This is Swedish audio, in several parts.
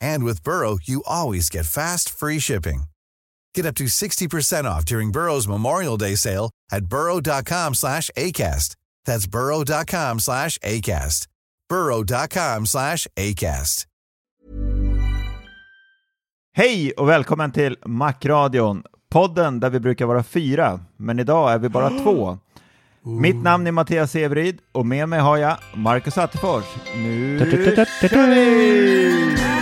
And with Burrow, you always get fast, free shipping. Get up to 60% off during Burrow's Memorial Day sale at burrow.com slash ACAST. That's burrow.com slash ACAST. burrow.com slash ACAST. Hej och välkommen till Macradion, podden där vi brukar vara fyra, men idag är vi bara två. Mitt namn är Mattias Severyd och med mig har jag Marcus Attefors. Nu kör vi!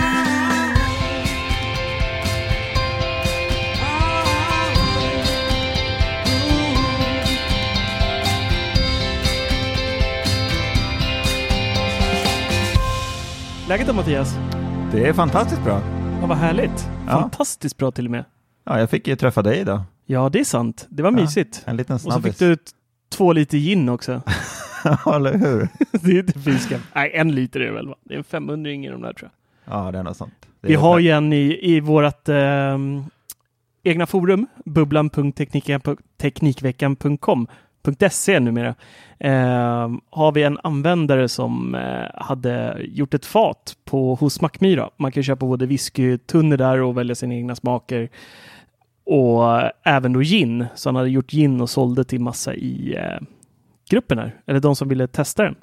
Läget då Mattias? Det är fantastiskt bra. Ja, vad härligt. Ja. Fantastiskt bra till och med. Ja, jag fick ju träffa dig idag. Ja, det är sant. Det var Ja, mysigt. En liten Och så snabbis. fick du två liter gin också. Ja, eller hur? det är inte fy skam. Nej, en liter är det väl va? Det är en 500 i de där tror jag. Ja, det är något sånt. Är Vi har ju en i, i vårt ehm, egna forum, bubblan.teknikveckan.com .se numera, ehm, har vi en användare som eh, hade gjort ett fat på, hos Mackmyra. Man kan köpa både whiskytunnor där och välja sina egna smaker. Och eh, även då gin. Så han hade gjort gin och sålde till massa i eh, gruppen här, eller de som ville testa den.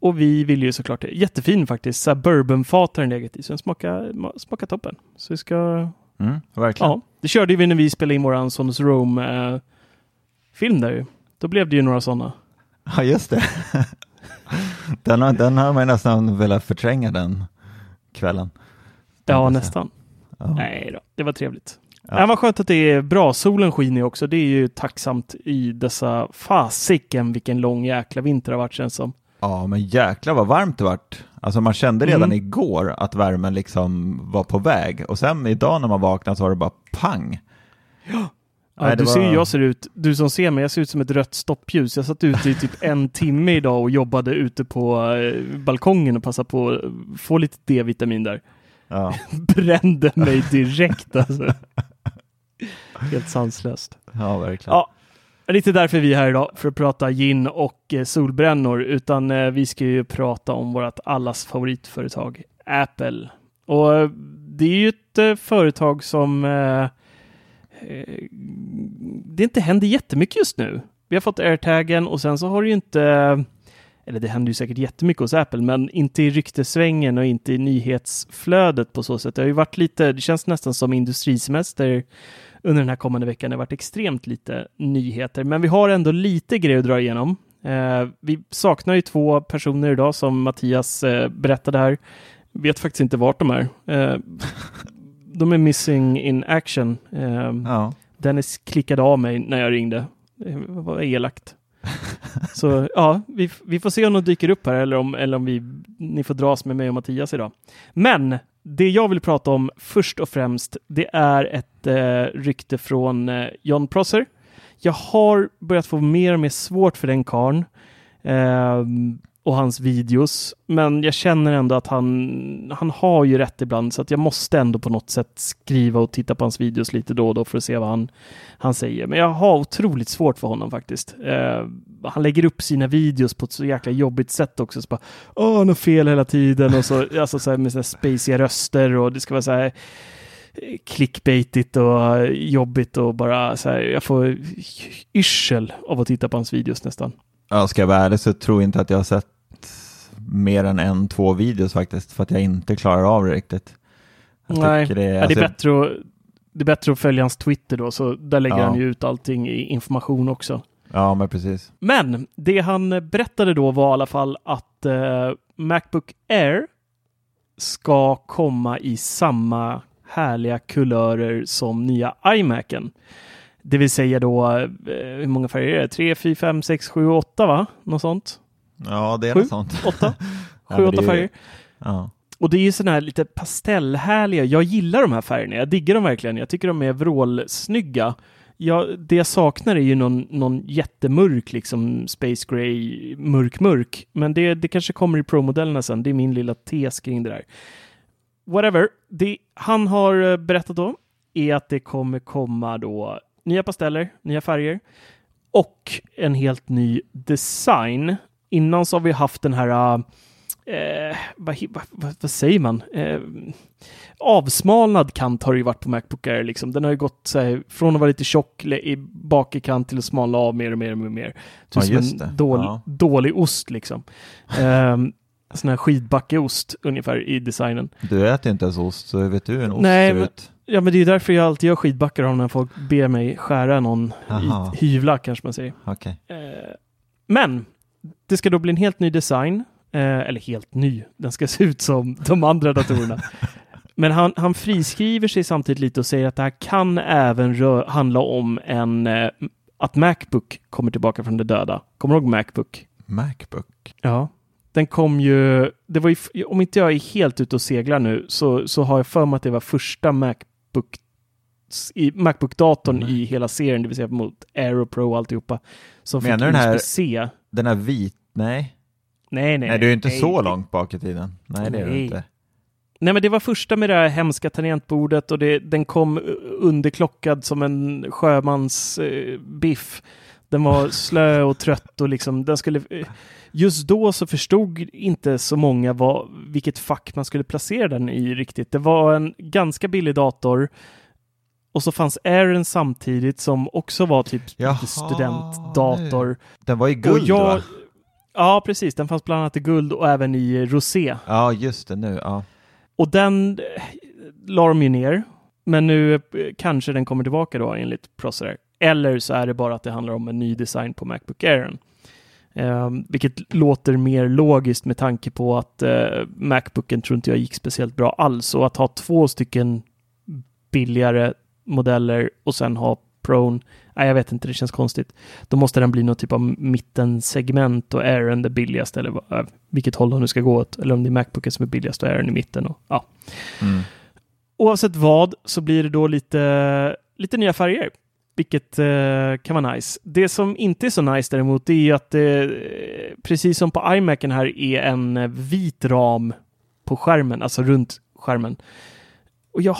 Och vi vill ju såklart det. Jättefin faktiskt. Så bourbonfat har den legat i, så den smakar, ma- smakar toppen. Så vi ska... Mm, verkligen. Ja, det körde vi när vi spelade in våran Sonus Rome-film där ju. Då blev det ju några sådana. Ja, just det. den, har, den har man nästan velat förtränga den kvällen. Ja, Tänkte jag nästan. Ja. Nej då, det var trevligt. Ja. Ja. vad skönt att det är bra. Solen skiner också. Det är ju tacksamt i dessa fasiken vilken lång jäkla vinter det har varit känns som. Ja, men jäklar vad varmt det vart. Alltså man kände redan Mm. igår att värmen liksom var på väg och sen idag när man vaknade så var det bara pang. Ja, Nej, det du ser var- hur jag ser ut. Du som ser mig, jag ser ut som ett rött stoppljus. Jag satt ute i typ en timme idag och jobbade ute på eh, balkongen och passade på att få lite D-vitamin där. Ja, Brände mig direkt alltså. Helt sanslöst. ja verkligen. Ja, det är inte därför vi är här idag för att prata gin och eh, solbrännor, utan eh, vi ska ju prata om vårt allas favoritföretag Apple. Och det är ju ett företag som det inte händer jättemycket just nu. Vi har fått airtagen och sen så har det ju inte eller det händer ju säkert jättemycket hos Apple, men inte i ryktesvängen och inte i nyhetsflödet på så sätt. Det har ju varit lite, det känns nästan som industrisemester under den här kommande veckan. Det har varit extremt lite nyheter, men vi har ändå lite grejer att dra igenom. Eh, vi saknar ju två personer idag som Mattias eh, berättade här. Vet faktiskt inte vart de är. Eh, de är missing in action. Eh, Ja. Dennis klickade av mig när jag ringde. Det var elakt. Så ja, vi, vi får se om de dyker upp här eller om, eller om vi, ni får dras med mig och Mattias idag. Men det jag vill prata om först och främst, det är ett eh, rykte från eh, John Prosser. Jag har börjat få mer och mer svårt för den karln. Eh, och hans videos. Men jag känner ändå att han, han har ju rätt ibland så att jag måste ändå på något sätt skriva och titta på hans videos lite då och då för att se vad han, han säger. Men jag har otroligt svårt för honom faktiskt. Eh, han lägger upp sina videos på ett så jäkla jobbigt sätt också. Så bara, Åh, han har fel hela tiden och så, alltså så här med sina spaciga röster och det ska vara så här eh, clickbaitigt och eh, jobbigt och bara så här, jag får yrsel av att titta på hans videos nästan. Ja, ska jag vara ärlig så tror jag inte att jag har sett mer än en, två videos faktiskt, för att jag inte klarar av det riktigt. Jag Nej, det, det, alltså, är bättre att, det är bättre att följa hans Twitter då, så där lägger Ja. han ju ut allting i information också. Ja, men precis. Men det han berättade då var i alla fall att eh, Macbook Air ska komma i samma härliga kulörer som nya iMacen. Det vill säga då, eh, hur många färger är det? 3, 4, 5, 6, 7, 8 va? Något sånt? Ja, det är Sju? något sånt. 8? Ja, 7, men 8 det är ju- färger. Ja. Och det är ju sådana här lite pastellhärliga. Jag gillar de här färgerna. Jag diggar dem verkligen. Jag tycker de är vrålsnygga. Ja, det jag saknar är ju någon, någon jättemörk, liksom Space Gray, mörk, mörk. Men det, det kanske kommer i Pro-modellerna sen. Det är min lilla tes kring det där. Whatever. Det han har eh, berättat då är att det kommer komma då nya pasteller, nya färger och en helt ny design. Innan så har vi haft den här eh, vad, vad, vad, säger man? Eh, avsmalnad kant har det ju varit på Macbook Air. Liksom. Den har ju gått här, från att vara lite tjock le- i bakkant till att smalna av mer och mer och mer. och mer. Ja, Typ som det. en dål, Ja. dålig ost liksom. Eh, sån här skidbackeost ungefär i designen. Du äter inte ens ost, så vet du hur en ost Nej, ser men- ut. Ja, men det är därför jag alltid gör skidbackar av när folk ber mig skära någon Aha. i hyvla kanske man säger. Okej. Eh, men det ska då bli en helt ny design. Eh, eller helt ny. Den ska se ut som de andra datorerna. Men han, han friskriver sig samtidigt lite och säger att det här kan även rö- handla om en eh, att Macbook kommer tillbaka från de döda. Kommer du ihåg Macbook? Macbook. Ja. Den kom ju, det var ju, om inte jag är helt ute och seglar nu, så, så har jag för mig att det var första Macbook i Macbook-datorn Nej. i hela serien, det vill säga mot Aero Pro och alltihopa. Som Menar fick USB-C. Den här vit... Nej. Nej, nej. Nej, du är inte nej, så det- långt bak i tiden. Nej, det är du Nej. inte. Nej, men det var första med det här hemska tangentbordet och det, den kom underklockad som en sjömans eh, biff. Den var slö och trött och liksom den skulle... eh, Just då så förstod inte så många vad, vilket fack man skulle placera den i riktigt. Det var en ganska billig dator och så fanns Airen samtidigt som också var typ Jaha, studentdator. Den var i guld, jag, va? Ja, precis. Den fanns bland annat i guld och även i rosé. Ja, just det nu. Ja. Och den eh, la de ju ner. Men nu eh, kanske den kommer tillbaka då enligt Processor. Eller så är det bara att det handlar om en ny design på Macbook Air. Um, vilket låter mer logiskt med tanke på att uh, Macbooken tror inte jag gick speciellt bra alls. Och att ha två stycken billigare modeller och sen ha Prone. Nej, jag vet inte, det känns konstigt. Då måste den bli någon typ av mittensegment och Airen det billigaste eller vad- äh, vilket håll de nu ska gå åt. Eller om det är Macbooken som är billigast och Airen i mitten. Och, ja. Mm. Oavsett vad så blir det då lite, lite nya färger. Vilket eh, kan vara nice. Det som inte är så nice däremot är att det, precis som på iMacen här, är en eh, vit ram på skärmen, alltså runt skärmen. Och jag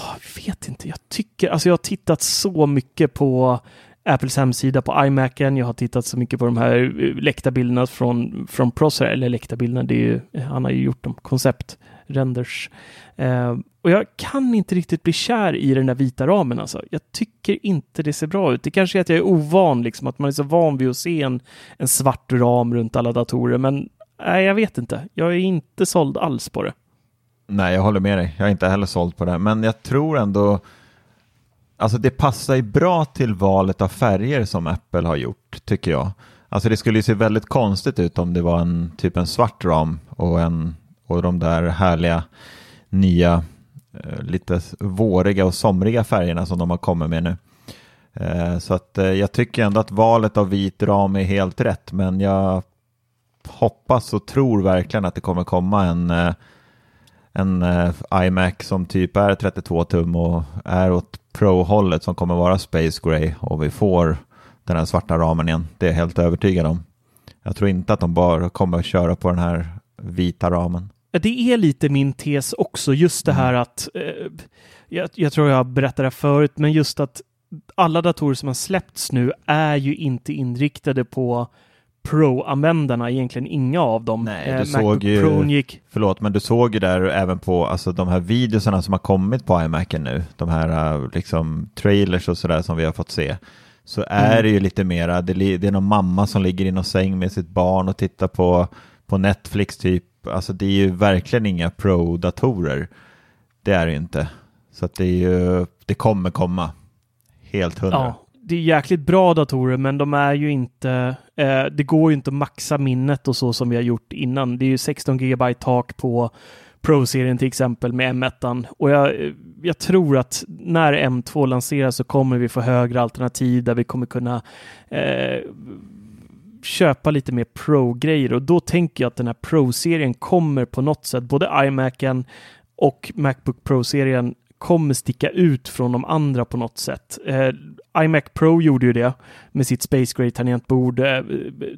vet inte, jag tycker, alltså jag har tittat så mycket på Apples hemsida på iMacen. Jag har tittat så mycket på de här eh, läckta bilderna från, från Processor, eller läckta bilderna, det är ju, eh, han har ju gjort dem, konceptrenders. Eh, och jag kan inte riktigt bli kär i den där vita ramen alltså. Jag tycker inte det ser bra ut. Det kanske är att jag är ovan, liksom, att man är så van vid att se en, en svart ram runt alla datorer, men nej, jag vet inte. Jag är inte såld alls på det. Nej, jag håller med dig. Jag är inte heller såld på det. Men jag tror ändå... Alltså det passar ju bra till valet av färger som Apple har gjort, tycker jag. Alltså det skulle ju se väldigt konstigt ut om det var en typ en svart ram och, en, och de där härliga nya eh, lite våriga och somriga färgerna som de har kommit med nu. Eh, så att eh, jag tycker ändå att valet av vit ram är helt rätt, men jag hoppas och tror verkligen att det kommer komma en en eh, iMac som typ är 32 tum och är åt Pro-hållet som kommer vara Space Gray och vi får den här svarta ramen igen. Det är jag helt övertygad om. Jag tror inte att de bara kommer att köra på den här vita ramen. Det är lite min tes också, just det Mm. här att, eh, jag, jag tror jag berättade det förut, men just att alla datorer som har släppts nu är ju inte inriktade på Pro-användarna, egentligen inga av dem. Nej, Eh, du såg ju- Pro gick, Förlåt, men du såg ju där även på alltså, de här videorna som har kommit på iMacen nu, de här uh, liksom trailers och sådär som vi har fått se, så är Mm. det ju lite mera, det, det är någon mamma som ligger i någon säng med sitt barn och tittar på, på Netflix typ. Alltså det är ju verkligen inga Pro-datorer. Det är det ju inte. Så att det är ju, det kommer komma. Helt hundra. ja, det är jäkligt bra datorer, men de är ju inte, eh, det går ju inte att maxa minnet och så som vi har gjort innan. Det är ju 16 GB tak på Pro-serien till exempel med M1. Och jag, eh, jag tror att när M2 lanseras så kommer vi få högre alternativ där vi kommer kunna eh, köpa lite mer Pro-grejer och då tänker jag att den här Pro-serien kommer på något sätt, både iMacen och Macbook Pro-serien kommer sticka ut från de andra på något sätt. Eh, iMac Pro gjorde ju det med sitt Space Gray tangentbord, eh,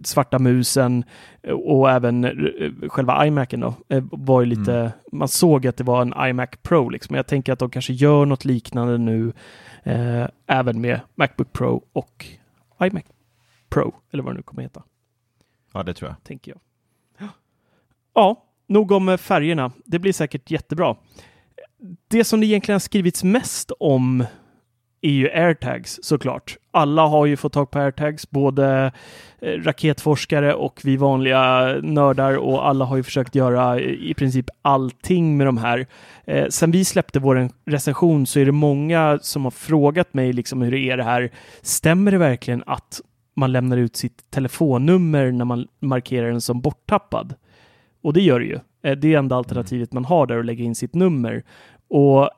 svarta musen eh, och även eh, själva iMacen då. Var ju lite, man såg att det var en iMac Pro liksom. Jag tänker att de kanske gör något liknande nu eh, även med Macbook Pro och iMac Pro, eller vad det nu kommer heta, Ja, det tror jag. tänker jag. Ja, nog om färgerna. Det blir säkert jättebra. Det som det egentligen har skrivits mest om är ju airtags såklart. Alla har ju fått tag på airtags, både eh, raketforskare och vi vanliga nördar och alla har ju försökt göra i princip allting med de här. Eh, sen vi släppte vår recension så är det många som har frågat mig liksom hur är det här? Stämmer det verkligen att man lämnar ut sitt telefonnummer när man markerar den som borttappad? Och det gör det ju. Eh, Det är enda alternativet man har där att lägga in sitt nummer. Och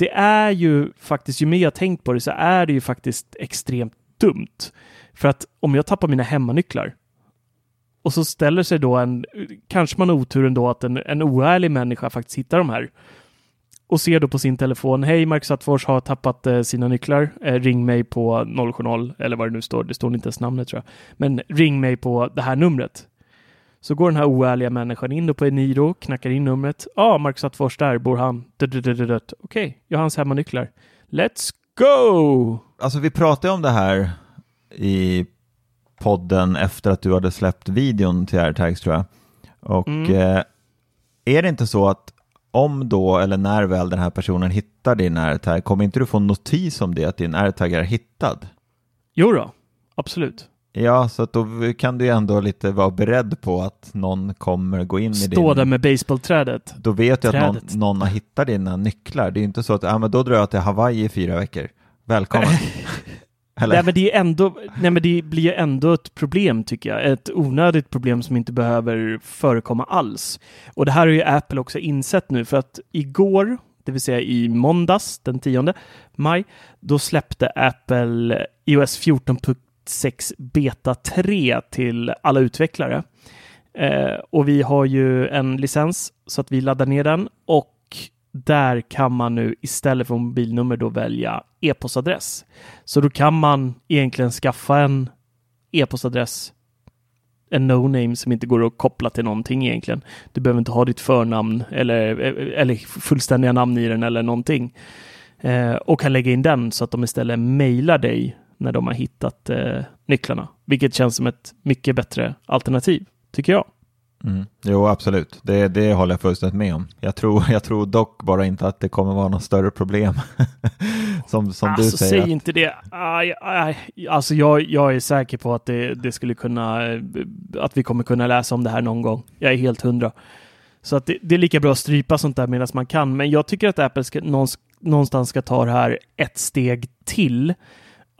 det är ju faktiskt, ju mer jag tänkt på det så är det ju faktiskt extremt dumt. För att om jag tappar mina hemmanycklar och så ställer sig då en, kanske man har otur ändå att en, en oärlig människa faktiskt hittar de här och ser då på sin telefon, hej Mark Sattfors har tappat eh, sina nycklar, eh, ring mig på 070 eller vad det nu står, det står inte ens namnet tror jag, men ring mig på det här numret. Så går den här oärliga människan in på Eniro, knackar in numret. Ja, ah, Mark Sattfors, där bor han. Okej, jag har hans hemmanycklar. Let's go! Alltså vi pratade om det här i podden efter att du hade släppt videon till AirTags tror jag. Och Mm. eh, är det inte så att om då eller när väl den här personen hittar din AirTag, kommer inte du få notis om det, att din AirTag är hittad? Jo då, absolut. Ja, så att då kan du ju ändå lite vara beredd på att någon kommer gå in i Stå din... där med baseballträdet. Då vet du att någon, någon har hittat dina nycklar. Det är ju inte så att, ja men då drar jag till Hawaii i fyra veckor. Välkommen. Eller? Nej, men det är ändå, nej, men det blir ändå ett problem tycker jag. Ett onödigt problem som inte behöver förekomma alls. Och det här har ju Apple också insett nu för att igår, det vill säga i måndags den 10 maj, då släppte Apple iOS 6 Beta 3 till alla utvecklare. Eh, och vi har ju en licens så att vi laddar ner den och där kan man nu istället för mobilnummer då välja e-postadress. Så då kan man egentligen skaffa en e-postadress, en no-name som inte går att koppla till någonting egentligen. Du behöver inte ha ditt förnamn eller, eller fullständiga namn i den eller någonting. Eh, och kan lägga in den så att de istället mejlar dig när de har hittat eh, nycklarna. Vilket känns som ett mycket bättre alternativ, tycker jag. Mm. Jo, absolut. Det, det håller jag fullständigt med om. Jag tror, jag tror dock bara inte att det kommer vara något större problem. som som alltså, du säger. säg inte det. Aj, aj. Alltså, jag, jag är säker på att det, det skulle kunna, eh, att vi kommer kunna läsa om det här någon gång. Jag är helt hundra. Så att det, det är lika bra att strypa sånt där medan man kan. Men jag tycker att Apple ska, någonstans ska ta det här ett steg till.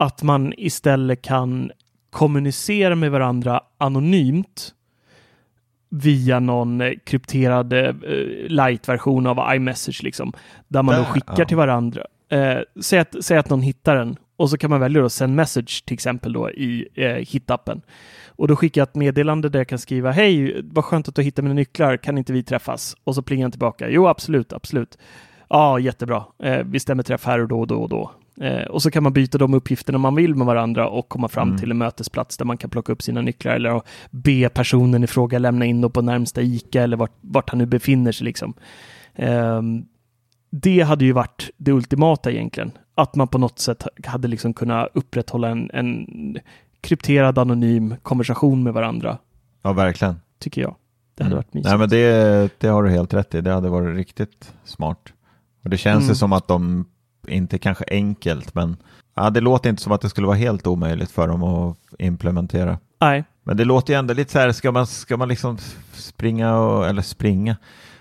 Att man istället kan kommunicera med varandra anonymt via någon krypterad eh, light-version av iMessage, liksom, där man då Där, skickar ja. till varandra. Eh, säg, att, säg att någon hittar den och så kan man välja då send message till exempel då i eh, hitappen. Och då skickar jag ett meddelande där jag kan skriva hej, vad skönt att du hittar mina nycklar, kan inte vi träffas? Och så plingar han tillbaka, jo absolut, absolut. Ja, jättebra. Eh, vi stämmer träff här och då och då och då. Eh, och så kan man byta de uppgifterna man vill med varandra och komma fram Mm. till en mötesplats där man kan plocka upp sina nycklar eller be personen i fråga lämna in dem på närmsta ICA eller vart, vart han nu befinner sig. Liksom. Ehm, det hade ju varit det ultimata egentligen. Att man på något sätt hade liksom kunnat upprätthålla en, en krypterad anonym konversation med varandra, Ja, verkligen. tycker jag. Det hade Mm. varit mysigt. Nej, men det, det har du helt rätt i. Det hade varit riktigt smart. Och det känns Mm. som att de, inte kanske enkelt, men ja, det låter inte som att det skulle vara helt omöjligt för dem att implementera. Nej, Men det låter ju ändå lite så här, ska man, ska man liksom springa och, eller springa,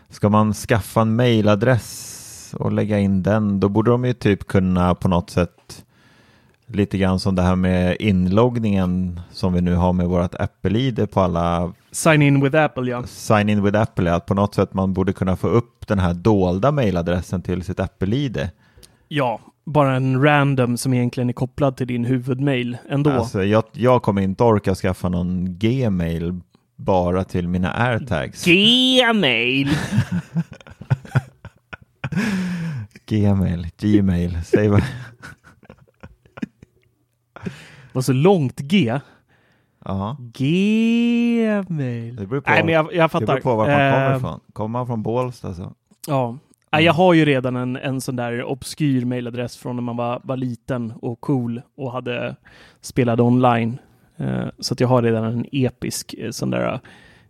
ska man skaffa en mailadress och lägga in den, då borde de ju typ kunna på något sätt lite grann som det här med inloggningen som vi nu har med vårt Apple-id på alla sign in with Apple ja. sign in with Apple, att på något sätt man borde kunna få upp den här dolda mailadressen till sitt Apple-id. Ja, bara en random som egentligen är kopplad till din huvudmail ändå. Alltså, jag, jag kommer inte orka skaffa någon Gmail bara till mina airtags. Gmail! Gmail, Gmail, säg vad. var så långt G. Ja, Gmail. det beror på, Nej, men jag, jag det fattar. beror på var man kommer Eh, ifrån. Kommer man från Bålsta så. Ja. Nej, Jag har ju redan en, en sån där obskyr mailadress från när man var, var liten och cool och hade spelade online. Eh, så att jag har redan en episk eh, sån där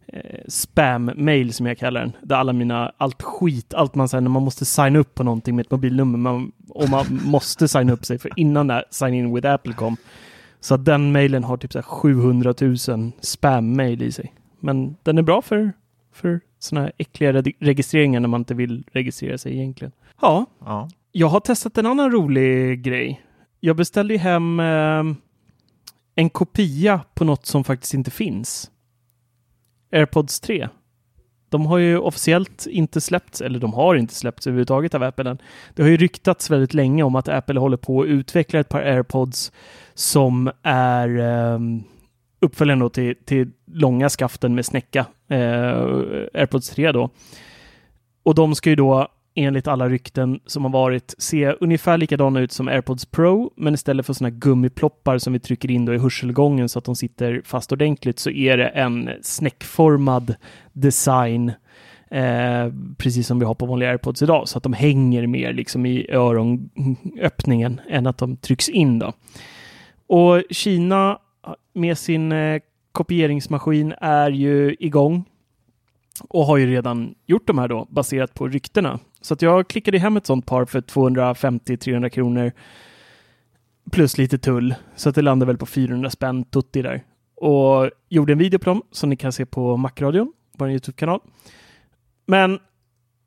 eh, spam-mail som jag kallar den. Där alla mina, allt skit, allt man säger när man måste signa upp på någonting med ett mobilnummer man, och man måste signa upp sig för innan det här sign in with Apple kom. Så att den mailen har typ så här 700 000 spam-mail i sig. Men den är bra för, för sådana här äckliga reg- registreringar när man inte vill registrera sig egentligen. Ja, Ja, jag har testat en annan rolig grej. Jag beställde hem eh, en kopia på något som faktiskt inte finns. AirPods 3. De har ju officiellt inte släppts, eller de har inte släppts överhuvudtaget av Apple än. Det har ju ryktats väldigt länge om att Apple håller på att utveckla ett par AirPods som är eh, uppföljaren då till, till långa skaften med snäcka, eh, AirPods 3 då. Och de ska ju då enligt alla rykten som har varit se ungefär likadana ut som AirPods Pro, men istället för sådana gummiploppar som vi trycker in då i hörselgången så att de sitter fast ordentligt så är det en snäckformad design eh, precis som vi har på vanliga AirPods idag, så att de hänger mer liksom i öronöppningen än att de trycks in då. Och Kina med sin eh, kopieringsmaskin är ju igång och har ju redan gjort de här då baserat på ryktena. Så att jag klickade hem ett sånt par för 250-300 kronor plus lite tull. Så att det landar väl på 400 spänn tutti där. Och gjorde en video på dem som ni kan se på Macradion, vår Youtube-kanal. Men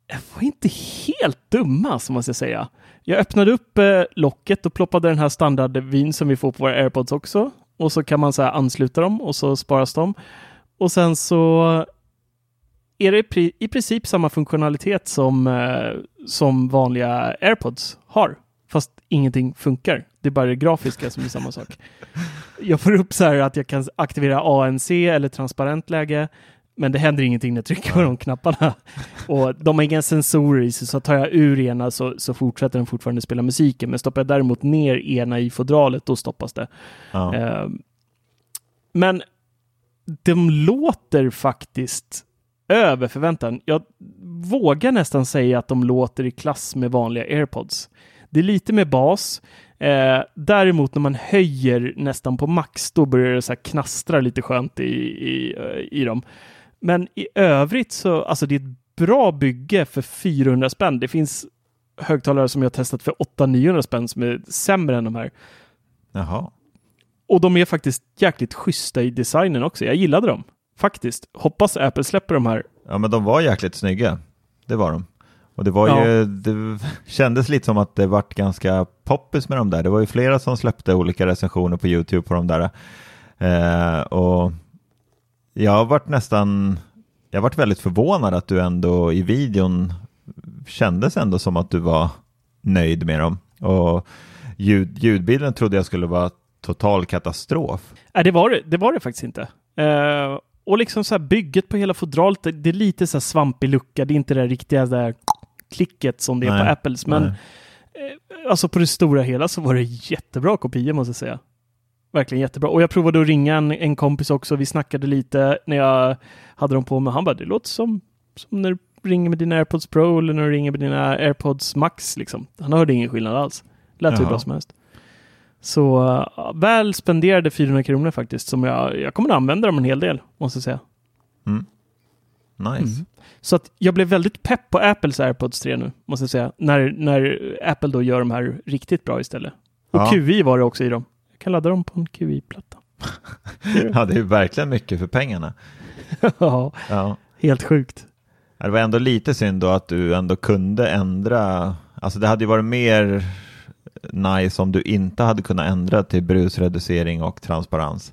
jag var inte helt dumma, som man ska säga. Jag öppnade upp eh, locket och ploppade den här standardvin som vi får på våra airpods också. Och så kan man så här ansluta dem och så sparas de. Och sen så är det i, princip samma funktionalitet som, eh, som vanliga airpods har. Fast ingenting funkar. Det är bara det grafiska som är samma sak. Jag får upp så här att jag kan aktivera ANC eller transparent läge. Men det händer ingenting när jag trycker på de knapparna. Och de har inga sensorer i sig, så tar jag ur ena så, så fortsätter den fortfarande spela musiken. Men stoppar jag däremot ner ena i fodralet, då stoppas det. ja. Eh, men de låter faktiskt över förväntan. Jag vågar nästan säga att de låter i klass med vanliga airpods. Det är lite mer bas. Eh, däremot när man höjer nästan på max, då börjar det så knastra lite skönt i, i, i dem. Men i övrigt så, alltså det är ett bra bygge för 400 spänn. Det finns högtalare som jag testat för 800-900 spänn som är sämre än de här. Jaha. Och de är faktiskt jäkligt schyssta i designen också. Jag gillade dem. Faktiskt. Hoppas Apple släpper de här. Ja, men de var jäkligt snygga. Det var de. Och det var Ja. ju, det kändes lite som att det vart ganska poppis med de där. Det var ju flera som släppte olika recensioner på YouTube på de där. Eh, och jag har varit nästan, jag har varit väldigt förvånad att du ändå i videon kändes ändå som att du var nöjd med dem. Och ljud, ljudbilden trodde jag skulle vara total katastrof. Nej, det var det, det, var det faktiskt inte. Eh, och liksom så här bygget på hela fodralet, det, det är lite så här svampig lucka. Det är inte det riktiga där klicket som det är Nej, på Apples. Men Nej. alltså på det stora hela så var det jättebra kopior måste jag säga. Verkligen jättebra. Och jag provade att ringa en, en kompis också. Vi snackade lite när jag hade dem på mig. Han bara, det låter som, som när du ringer med dina AirPods Pro eller när du ringer med dina AirPods Max. Liksom. Han hörde ingen skillnad alls. Lät hur bra som helst. Så uh, väl spenderade 400 kronor faktiskt. Som jag, jag kommer att använda dem en hel del, måste jag säga. Mm. Nice. Mm. Så att jag blev väldigt pepp på Apples AirPods 3 nu, måste jag säga. När, när Apple då gör de här riktigt bra istället. Och ja. QI var det också i dem. Kan ladda dem på en QI-platta. ja, det är verkligen mycket för pengarna. ja, ja, helt sjukt. Det var ändå lite synd då att du ändå kunde ändra. Alltså det hade ju varit mer nice om du inte hade kunnat ändra till brusreducering och transparens.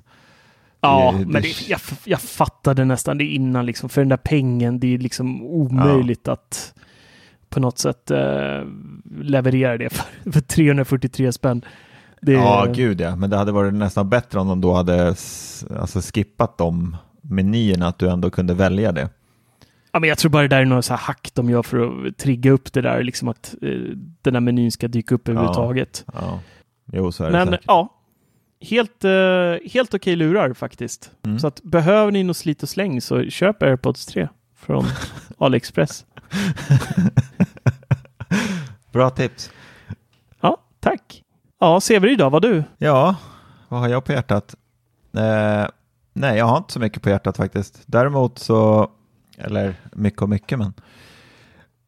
Ja, det, men det, jag, jag fattade nästan det innan liksom, för den där pengen, det är liksom omöjligt ja. att på något sätt eh, leverera det för, för 343 spänn. Det... Ja, gud ja, men det hade varit nästan bättre om de då hade alltså, skippat de menyerna, att du ändå kunde välja det. Ja, men jag tror bara det där är något så hack de gör för att trigga upp det där, liksom att eh, den här menyn ska dyka upp överhuvudtaget. Ja, ja. Jo, så är det Men säkert. ja, helt, uh, helt okej lurar faktiskt. Mm. Så att behöver ni något slit och släng så köp AirPods 3 från AliExpress. Bra tips. Ja, tack. Ja, Severyd då, vad du? Ja, vad har jag på hjärtat? Eh, nej, jag har inte så mycket på hjärtat faktiskt. Däremot så, eller mycket och mycket, men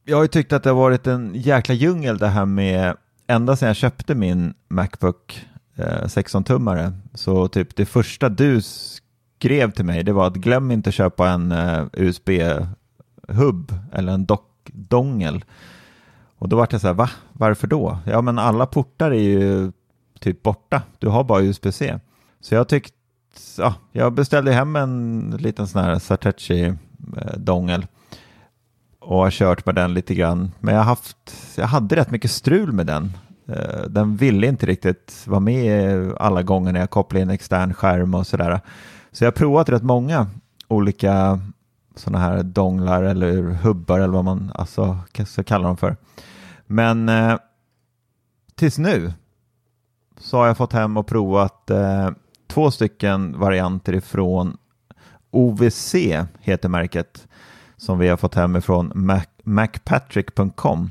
jag har ju tyckt att det har varit en jäkla djungel det här med ända sedan jag köpte min Macbook eh, 16-tummare. Så typ det första du skrev till mig det var att glöm inte köpa en eh, USB-hubb eller en dock-dongel. Och då var jag så här, va? Varför då? Ja, men alla portar är ju typ borta. Du har bara USB-C. Så jag tyckte, ja, jag beställde hem en liten sån här Satechi-dongel eh, och har kört med den lite grann. Men jag, haft, jag hade rätt mycket strul med den eh, den ville inte riktigt vara med alla gånger när jag kopplade in extern skärm och sådär. Så jag har provat rätt många olika sådana här donglar eller hubbar eller vad man alltså, ska kalla dem för. Men eh, tills nu så har jag fått hem och provat eh, två stycken varianter ifrån OVC heter märket som vi har fått hem ifrån Mac, macpatrick.com.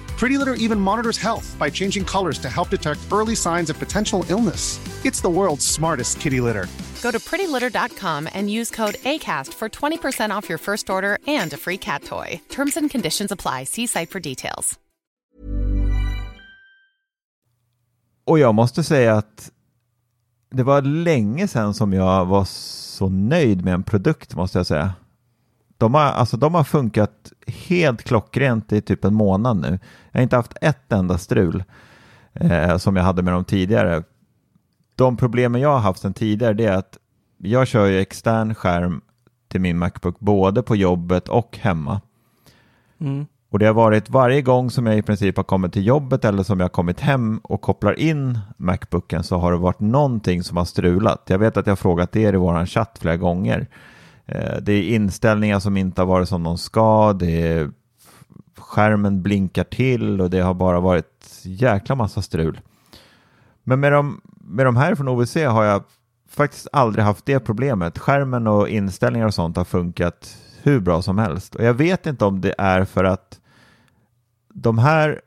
Pretty Litter even monitors health by changing colors to help detect early signs of potential illness. It's the world's smartest kitty litter. Go to prettylitter.com and use code ACAST for 20% off your first order and a free cat toy. Terms and conditions apply. See site for details. Och jag måste säga att det var länge sedan som jag var så nöjd med en produkt måste jag säga. De har, alltså, de har funkat helt klockrent i typ en månad nu. Jag har inte haft ett enda strul eh, som jag hade med dem tidigare. De problemen jag har haft sedan tidigare det är att jag kör ju extern skärm till min Macbook både på jobbet och hemma. Mm. Och det har varit varje gång som jag i princip har kommit till jobbet eller som jag har kommit hem och kopplar in Macbooken så har det varit någonting som har strulat. Jag vet att jag har frågat er i vår chatt flera gånger. Eh, det är inställningar som inte har varit som de ska. Det är skärmen blinkar till och det har bara varit jäkla massa strul. Men med de, med de här från OVC har jag faktiskt aldrig haft det problemet. Skärmen och inställningar och sånt har funkat hur bra som helst. Och jag vet inte om det är för att de här,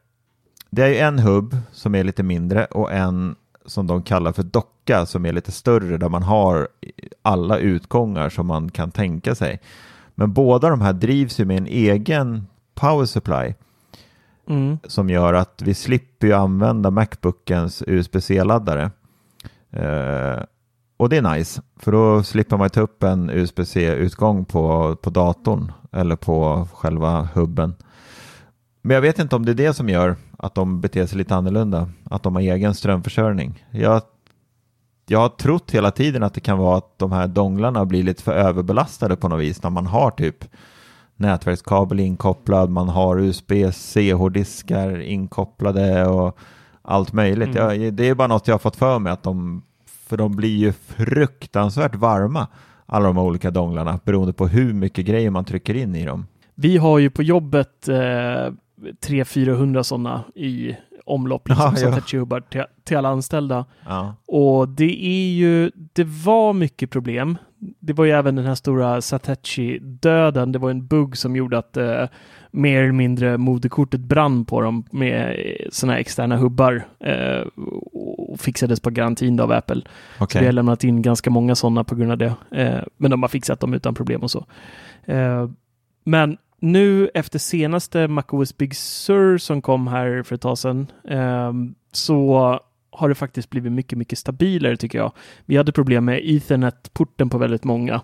det är ju en hubb som är lite mindre och en som de kallar för docka som är lite större där man har alla utgångar som man kan tänka sig. Men båda de här drivs ju med en egen power supply Mm. som gör att vi slipper ju använda Macbookens USB-C-laddare. Eh, och det är nice, för då slipper man ta upp en USB-C-utgång på, på datorn eller på själva hubben. Men jag vet inte om det är det som gör att de beter sig lite annorlunda, att de har egen strömförsörjning. Jag, jag har trott hela tiden att det kan vara att de här donglarna blir lite för överbelastade på något vis när man har typ nätverkskabel inkopplad, man har USB-C-hårddiskar inkopplade och allt möjligt. Mm. Jag, det är bara något jag har fått för mig att de, för de blir ju fruktansvärt varma, alla de olika donglarna, beroende på hur mycket grejer man trycker in i dem. Vi har ju på jobbet eh, 300-400 sådana i omlopp, liksom, Ja, ja. Satechi-hubbar till, till alla anställda. Ja, Och det är ju, det var mycket problem. Det var ju även den här stora Satechi-döden. Det var en bugg som gjorde att eh, mer eller mindre moderkortet brann på dem med sådana här externa hubbar eh, och fixades på garantin av Apple. Så okej. vi har lämnat in ganska många sådana på grund av det. Eh, men de har fixat dem utan problem och så. Eh, men nu efter senaste MacOS Big Sur som kom här för ett tag sedan eh, så har det faktiskt blivit mycket, mycket stabilare tycker jag. Vi hade problem med Ethernet-porten på väldigt många.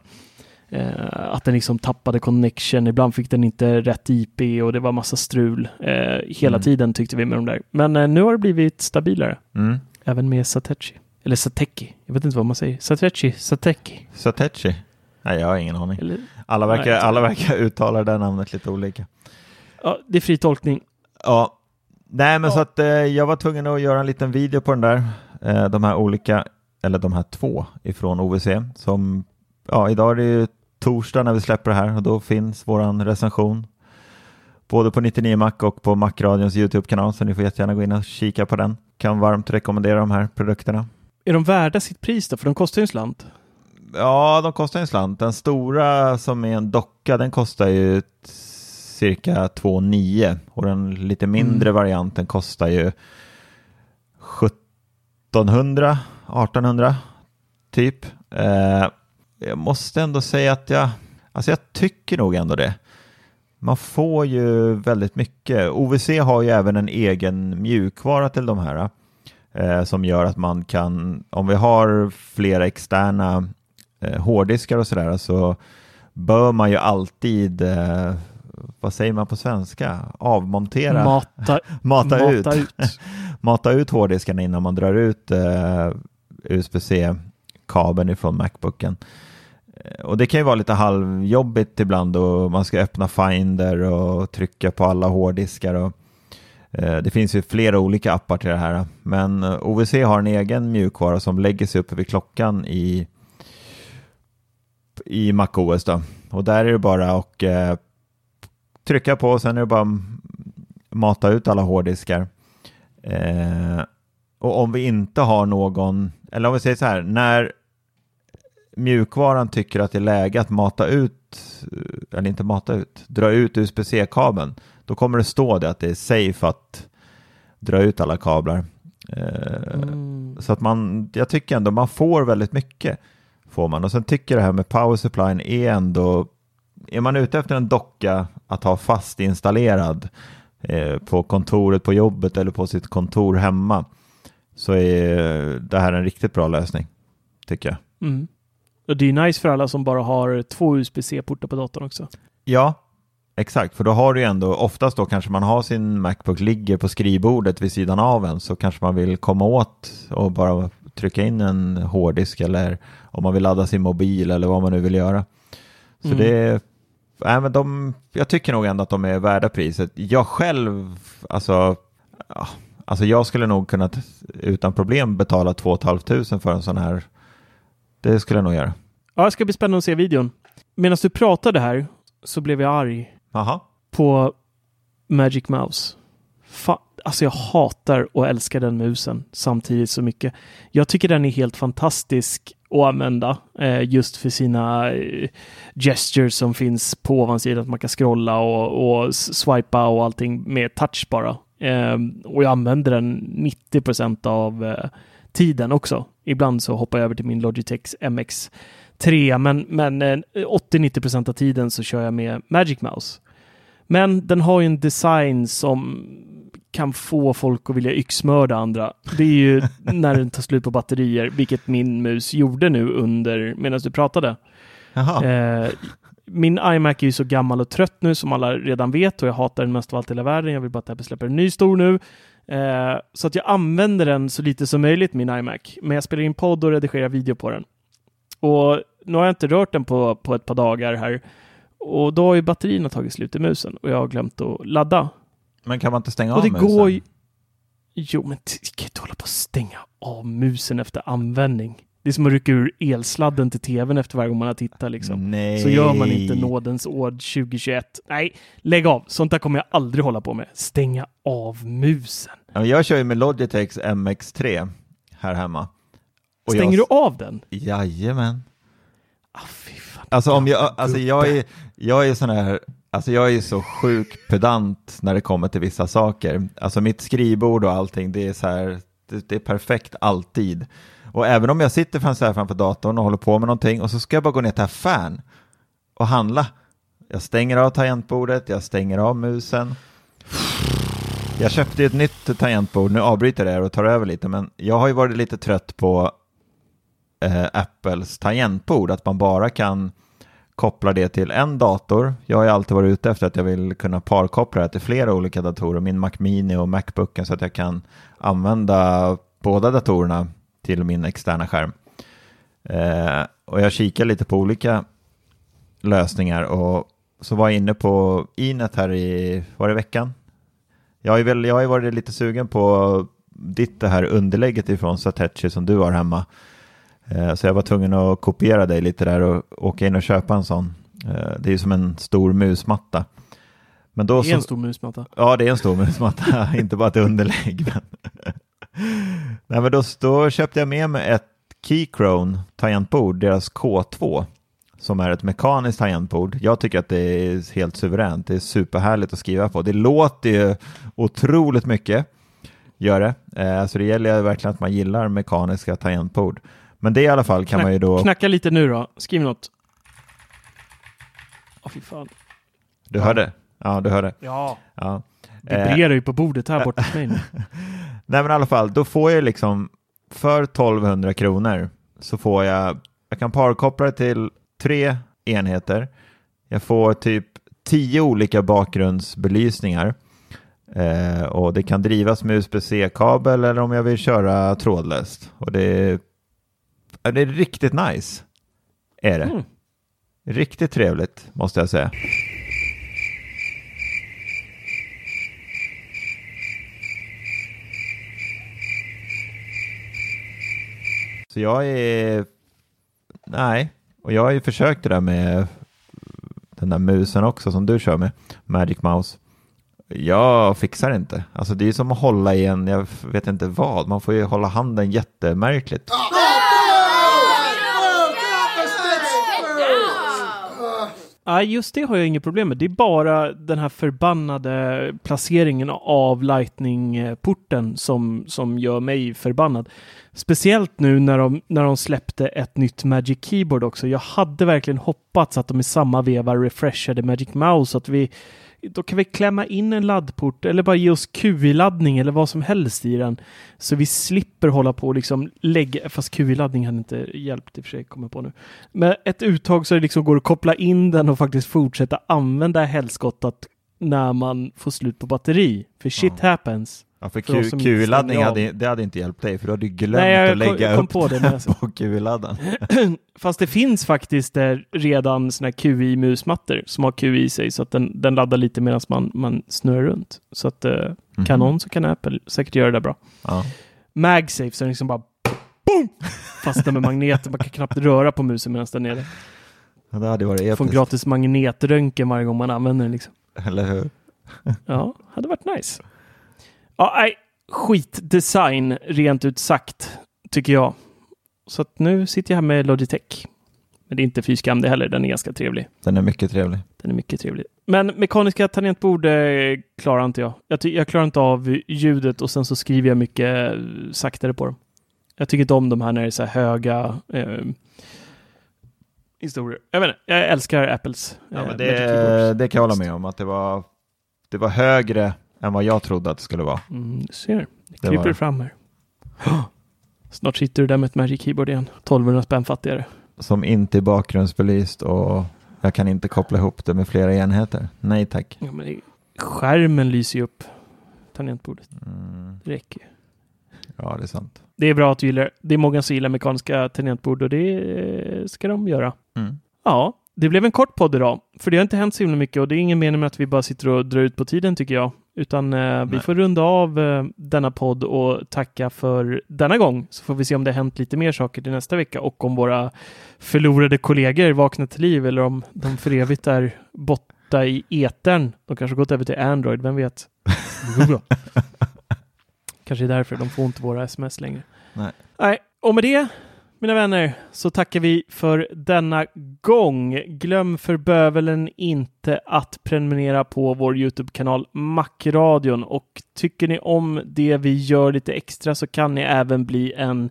Eh, att den liksom tappade connection, ibland fick den inte rätt IP och det var massa strul. Eh, hela Mm. tiden tyckte vi med de där. Men eh, nu har det blivit stabilare. Mm. Även med Satechi. Eller Sateki. Jag vet inte vad man säger. Satechi, Sateki. Satechi? Nej, jag har ingen aning. Eller, Alla verkar, Nej, alla verkar uttala det namnet lite olika. ja, det är fri tolkning. Ja, nej men Ja. så att eh, jag var tvungen att göra en liten video på den där. Eh, de här olika, eller de här två ifrån OVC som, ja idag är det ju torsdag när vi släpper det här och då finns våran recension både på 99 Mac och på Macradions YouTube-kanal så ni får jättegärna gå in och kika på den. Kan varmt rekommendera de här produkterna. Är de värda sitt pris då? För de kostar ju en slant. Ja, de kostar en slant. Den stora som är en docka, den kostar ju cirka 2,9 och den lite mindre varianten kostar ju 1700, 1800 typ. Eh, jag måste ändå säga att jag, alltså jag tycker nog ändå det. Man får ju väldigt mycket. OVC har ju även en egen mjukvara till de här eh, som gör att man kan, om vi har flera externa eh, hårddiskar och sådär så bör man ju alltid, eh, vad säger man på svenska, avmontera, Mata, mata, ut. ut. mata ut hårddiskarna innan man drar ut eh, USB-C-kabeln ifrån Macbooken. Eh, Och det kan ju vara lite halvjobbigt ibland och man ska öppna Finder och trycka på alla hårddiskar. Och, eh, det finns ju flera olika appar till det här. Men eh, OVC har en egen mjukvara som lägger sig uppe vid klockan i, i MacOS. Då. Och där är det bara att eh, trycka på och sen är det bara mata ut alla hårddiskar. Eh, och om vi inte har någon, eller om vi säger så här, när mjukvaran tycker att det är läge att mata ut, eh, eller inte mata ut, dra ut USB-C-kabeln, då kommer det stå det att det är safe att dra ut alla kablar. Eh, Mm. Så att man, jag tycker ändå man får väldigt mycket. Får man. Och sen tycker jag det här med power supplyn är ändå, är man ute efter en docka att ha fast installerad eh, på kontoret på jobbet eller på sitt kontor hemma så är det här en riktigt bra lösning, tycker jag. Mm. Och det är nice för alla som bara har två USB-C-portar på datorn också. Ja, exakt, för då har du ju ändå, oftast då kanske man har sin Macbook ligger på skrivbordet vid sidan av en så kanske man vill komma åt och bara trycka in en hårddisk eller om man vill ladda sin mobil eller vad man nu vill göra. Så Mm. det, nej men de, jag tycker nog ändå att de är värda priset. Jag själv, alltså, ja, alltså jag skulle nog kunna utan problem betala 2 500 för en sån här. Det skulle jag nog göra. Ja, det ska bli spännande att se videon. Medan du pratade här så blev jag arg Jaha. på Magic Mouse. Fa alltså jag hatar och älskar den musen samtidigt så mycket. Jag tycker den är helt fantastisk att använda eh, just för sina eh, gestures som finns på ovansidan. Att man kan scrolla och, och swipa och allting med touch bara. Eh, och jag använder den 90% av eh, tiden också. Ibland så hoppar jag över till min Logitech MX3, men, men 80-90 eh, av tiden så kör jag med Magic Mouse. Men den har ju en design som kan få folk att vilja yxmörda andra. Det är ju när den tar slut på batterier, vilket min mus gjorde nu under medan du pratade. Eh, min iMac är ju så gammal och trött nu som alla redan vet och jag hatar den mest av allt i hela världen. Jag vill bara att Apple släpper en ny stor nu. Eh, så att jag använder den så lite som möjligt, min iMac. Men jag spelar in podd och redigerar video på den. Och nu har jag inte rört den på, på ett par dagar här. Och då har ju batterierna tagit slut i musen och jag har glömt att ladda. Men kan man inte stänga och av det musen? Går ju... Jo, men du kan inte hålla på att stänga av musen efter användning. Det är som att rycka ur elsladden till tvn efter varje gång man har tittat. Liksom. Nej. Så gör man inte nådens år 2021. Nej, lägg av. Sånt där kommer jag aldrig hålla på med. Stänga av musen. Ja, jag kör ju med Logitechs MX3 här hemma. Och Stänger jag... du av den? Jajamän. Ah, fy fan. Alltså, om jag, alltså jag är, jag är sån här Alltså jag är så sjukt pedant när det kommer till vissa saker. Alltså mitt skrivbord och allting, det är så här, det, det är perfekt alltid. Och även om jag sitter framför, framför datorn och håller på med någonting och så ska jag bara gå ner till affären och handla. Jag stänger av tangentbordet, jag stänger av musen. Jag köpte ett nytt tangentbord, nu avbryter jag det och tar över lite, men jag har ju varit lite trött på eh, Apples tangentbord, att man bara kan kopplar det till en dator. Jag har ju alltid varit ute efter att jag vill kunna parkoppla det till flera olika datorer, min Mac Mini och Macbooken, så att jag kan använda båda datorerna till min externa skärm. Eh, och jag kikar lite på olika lösningar och så var jag inne på Inet här i, var det veckan? Jag har, väl, jag har ju varit lite sugen på ditt det här underlägget ifrån Satechi som du har hemma. Eh, så jag var tvungen att kopiera dig lite där och åka in och köpa en sån. Eh, det är ju som en stor musmatta. Men då det är en stor musmatta. Ja, det är en stor musmatta, inte bara ett underlägg. Men Nej, men då, då köpte jag med mig ett Keychrome tangentbord, deras K2, som är ett mekaniskt tangentbord. Jag tycker att det är helt suveränt. Det är superhärligt att skriva på. Det låter ju otroligt mycket, gör det. Eh, så det gäller verkligen att man gillar mekaniska tangentbord. Men det i alla fall kan Knack, man ju då... Knacka lite nu då. Skriv något. Åh, oh, fy fan. Du ja. hörde? Ja, du hörde. Ja. ja. Det brer ju på bordet här borta hos mig nu. Nej men i alla fall, då får jag liksom för 1200 kronor så får jag, jag kan parkoppla det till tre enheter. Jag får typ tio olika bakgrundsbelysningar eh, och det kan drivas med USB-C-kabel eller om jag vill köra trådlöst. Och det det är riktigt nice. Är det. Mm. Riktigt trevligt måste jag säga. Så jag är... Nej, och jag har ju försökt det där med den där musen också som du kör med, Magic Mouse. Jag fixar inte. Alltså det är som att hålla i en, jag vet inte vad, man får ju hålla handen jättemärkligt. Nej, just det har jag inget problem med. Det är bara den här förbannade placeringen av Lightning-porten som, som gör mig förbannad. Speciellt nu när de, när de släppte ett nytt Magic Keyboard också. Jag hade verkligen hoppats att de i samma veva refreshade Magic Mouse, att vi då kan vi klämma in en laddport eller bara ge oss QI-laddning eller vad som helst i den. Så vi slipper hålla på och liksom lägga, fast QI-laddning hade inte hjälpt i och för sig, kommer på nu. Men ett uttag så det liksom går att koppla in den och faktiskt fortsätta använda helskottat när man får slut på batteri. För shit ja. happens. Ja, för, för QI-laddning hade, det hade inte hjälpt dig, för du hade glömt Nej, att lägga kom, upp på, det, på QI-laddaren. Fast det finns faktiskt där redan såna QI-musmattor som har QI i sig, så att den, den laddar lite medan man, man snurrar runt. Så att eh, mm -hmm. kan någon så kan Apple säkert göra det bra. Ja. MagSafe, så den liksom bara boom! fastnar med magneter, man kan knappt röra på musen medan den är där. Ja, det hade varit episkt. Får en gratis magnetröntgen varje gång man använder den liksom. Eller hur? Ja, hade varit nice. Ja, nej, skitdesign rent ut sagt, tycker jag. Så att nu sitter jag här med Logitech. Men det är inte fy skam det heller, den är ganska trevlig. Den är mycket trevlig. Den är mycket trevlig. Men mekaniska tangentbord eh, klarar inte jag. Jag, jag klarar inte av ljudet och sen så skriver jag mycket eh, saktare på dem. Jag tycker inte om de här när det är så här höga eh, historier. Jag vet inte, jag älskar Apples Ja, eh, men Magic det, det kan jag hålla med om, att det var, det var högre än vad jag trodde att det skulle vara. Mm, du ser, det kryper det. fram här. Snart sitter du där med ett Magic Keyboard igen. 1200 spänn fattigare. Som inte är bakgrundsbelyst och jag kan inte koppla ihop det med flera enheter. Nej tack. Ja, men det, skärmen lyser ju upp tangentbordet. Mm, Det räcker ju. ja, det är sant. Det är bra att du gillar det. är många som gillar mekaniska tangentbord och det ska de göra. Mm. Ja, det blev en kort podd idag, för det har inte hänt så himla mycket och det är ingen mening med att vi bara sitter och drar ut på tiden tycker jag, utan eh, vi får runda av eh, denna podd och tacka för denna gång, så får vi se om det har hänt lite mer saker till nästa vecka och om våra förlorade kollegor vaknar till liv eller om de för evigt är borta i etern. De kanske gått över till Android, vem vet? kanske är därför de får inte våra sms längre. Nej. Nej, och med det mina vänner, så tackar vi för denna gång. Glöm för bövelen inte att prenumerera på vår Youtube-kanal Macradion och tycker ni om det vi gör lite extra så kan ni även bli en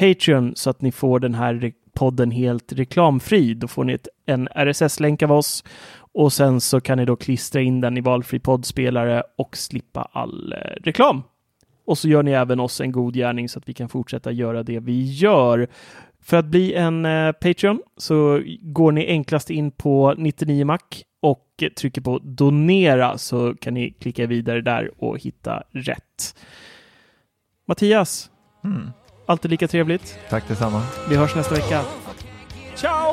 Patreon så att ni får den här podden helt reklamfri. Då får ni ett, en RSS-länk av oss och sen så kan ni då klistra in den i valfri poddspelare och slippa all eh, reklam. Och så gör ni även oss en god gärning så att vi kan fortsätta göra det vi gör. För att bli en eh, Patreon så går ni enklast in på 99mac och trycker på donera så kan ni klicka vidare där och hitta rätt. Mattias, Mm. alltid lika trevligt. Tack detsamma. Vi hörs nästa vecka. Ciao!